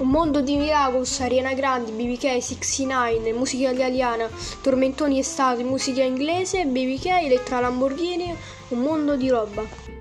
Un mondo di Miracos, Ariana Grande, BBK, 69, musica italiana, Tormentoni Estate, musica inglese, BBK, Elettra Lamborghini, un mondo di roba.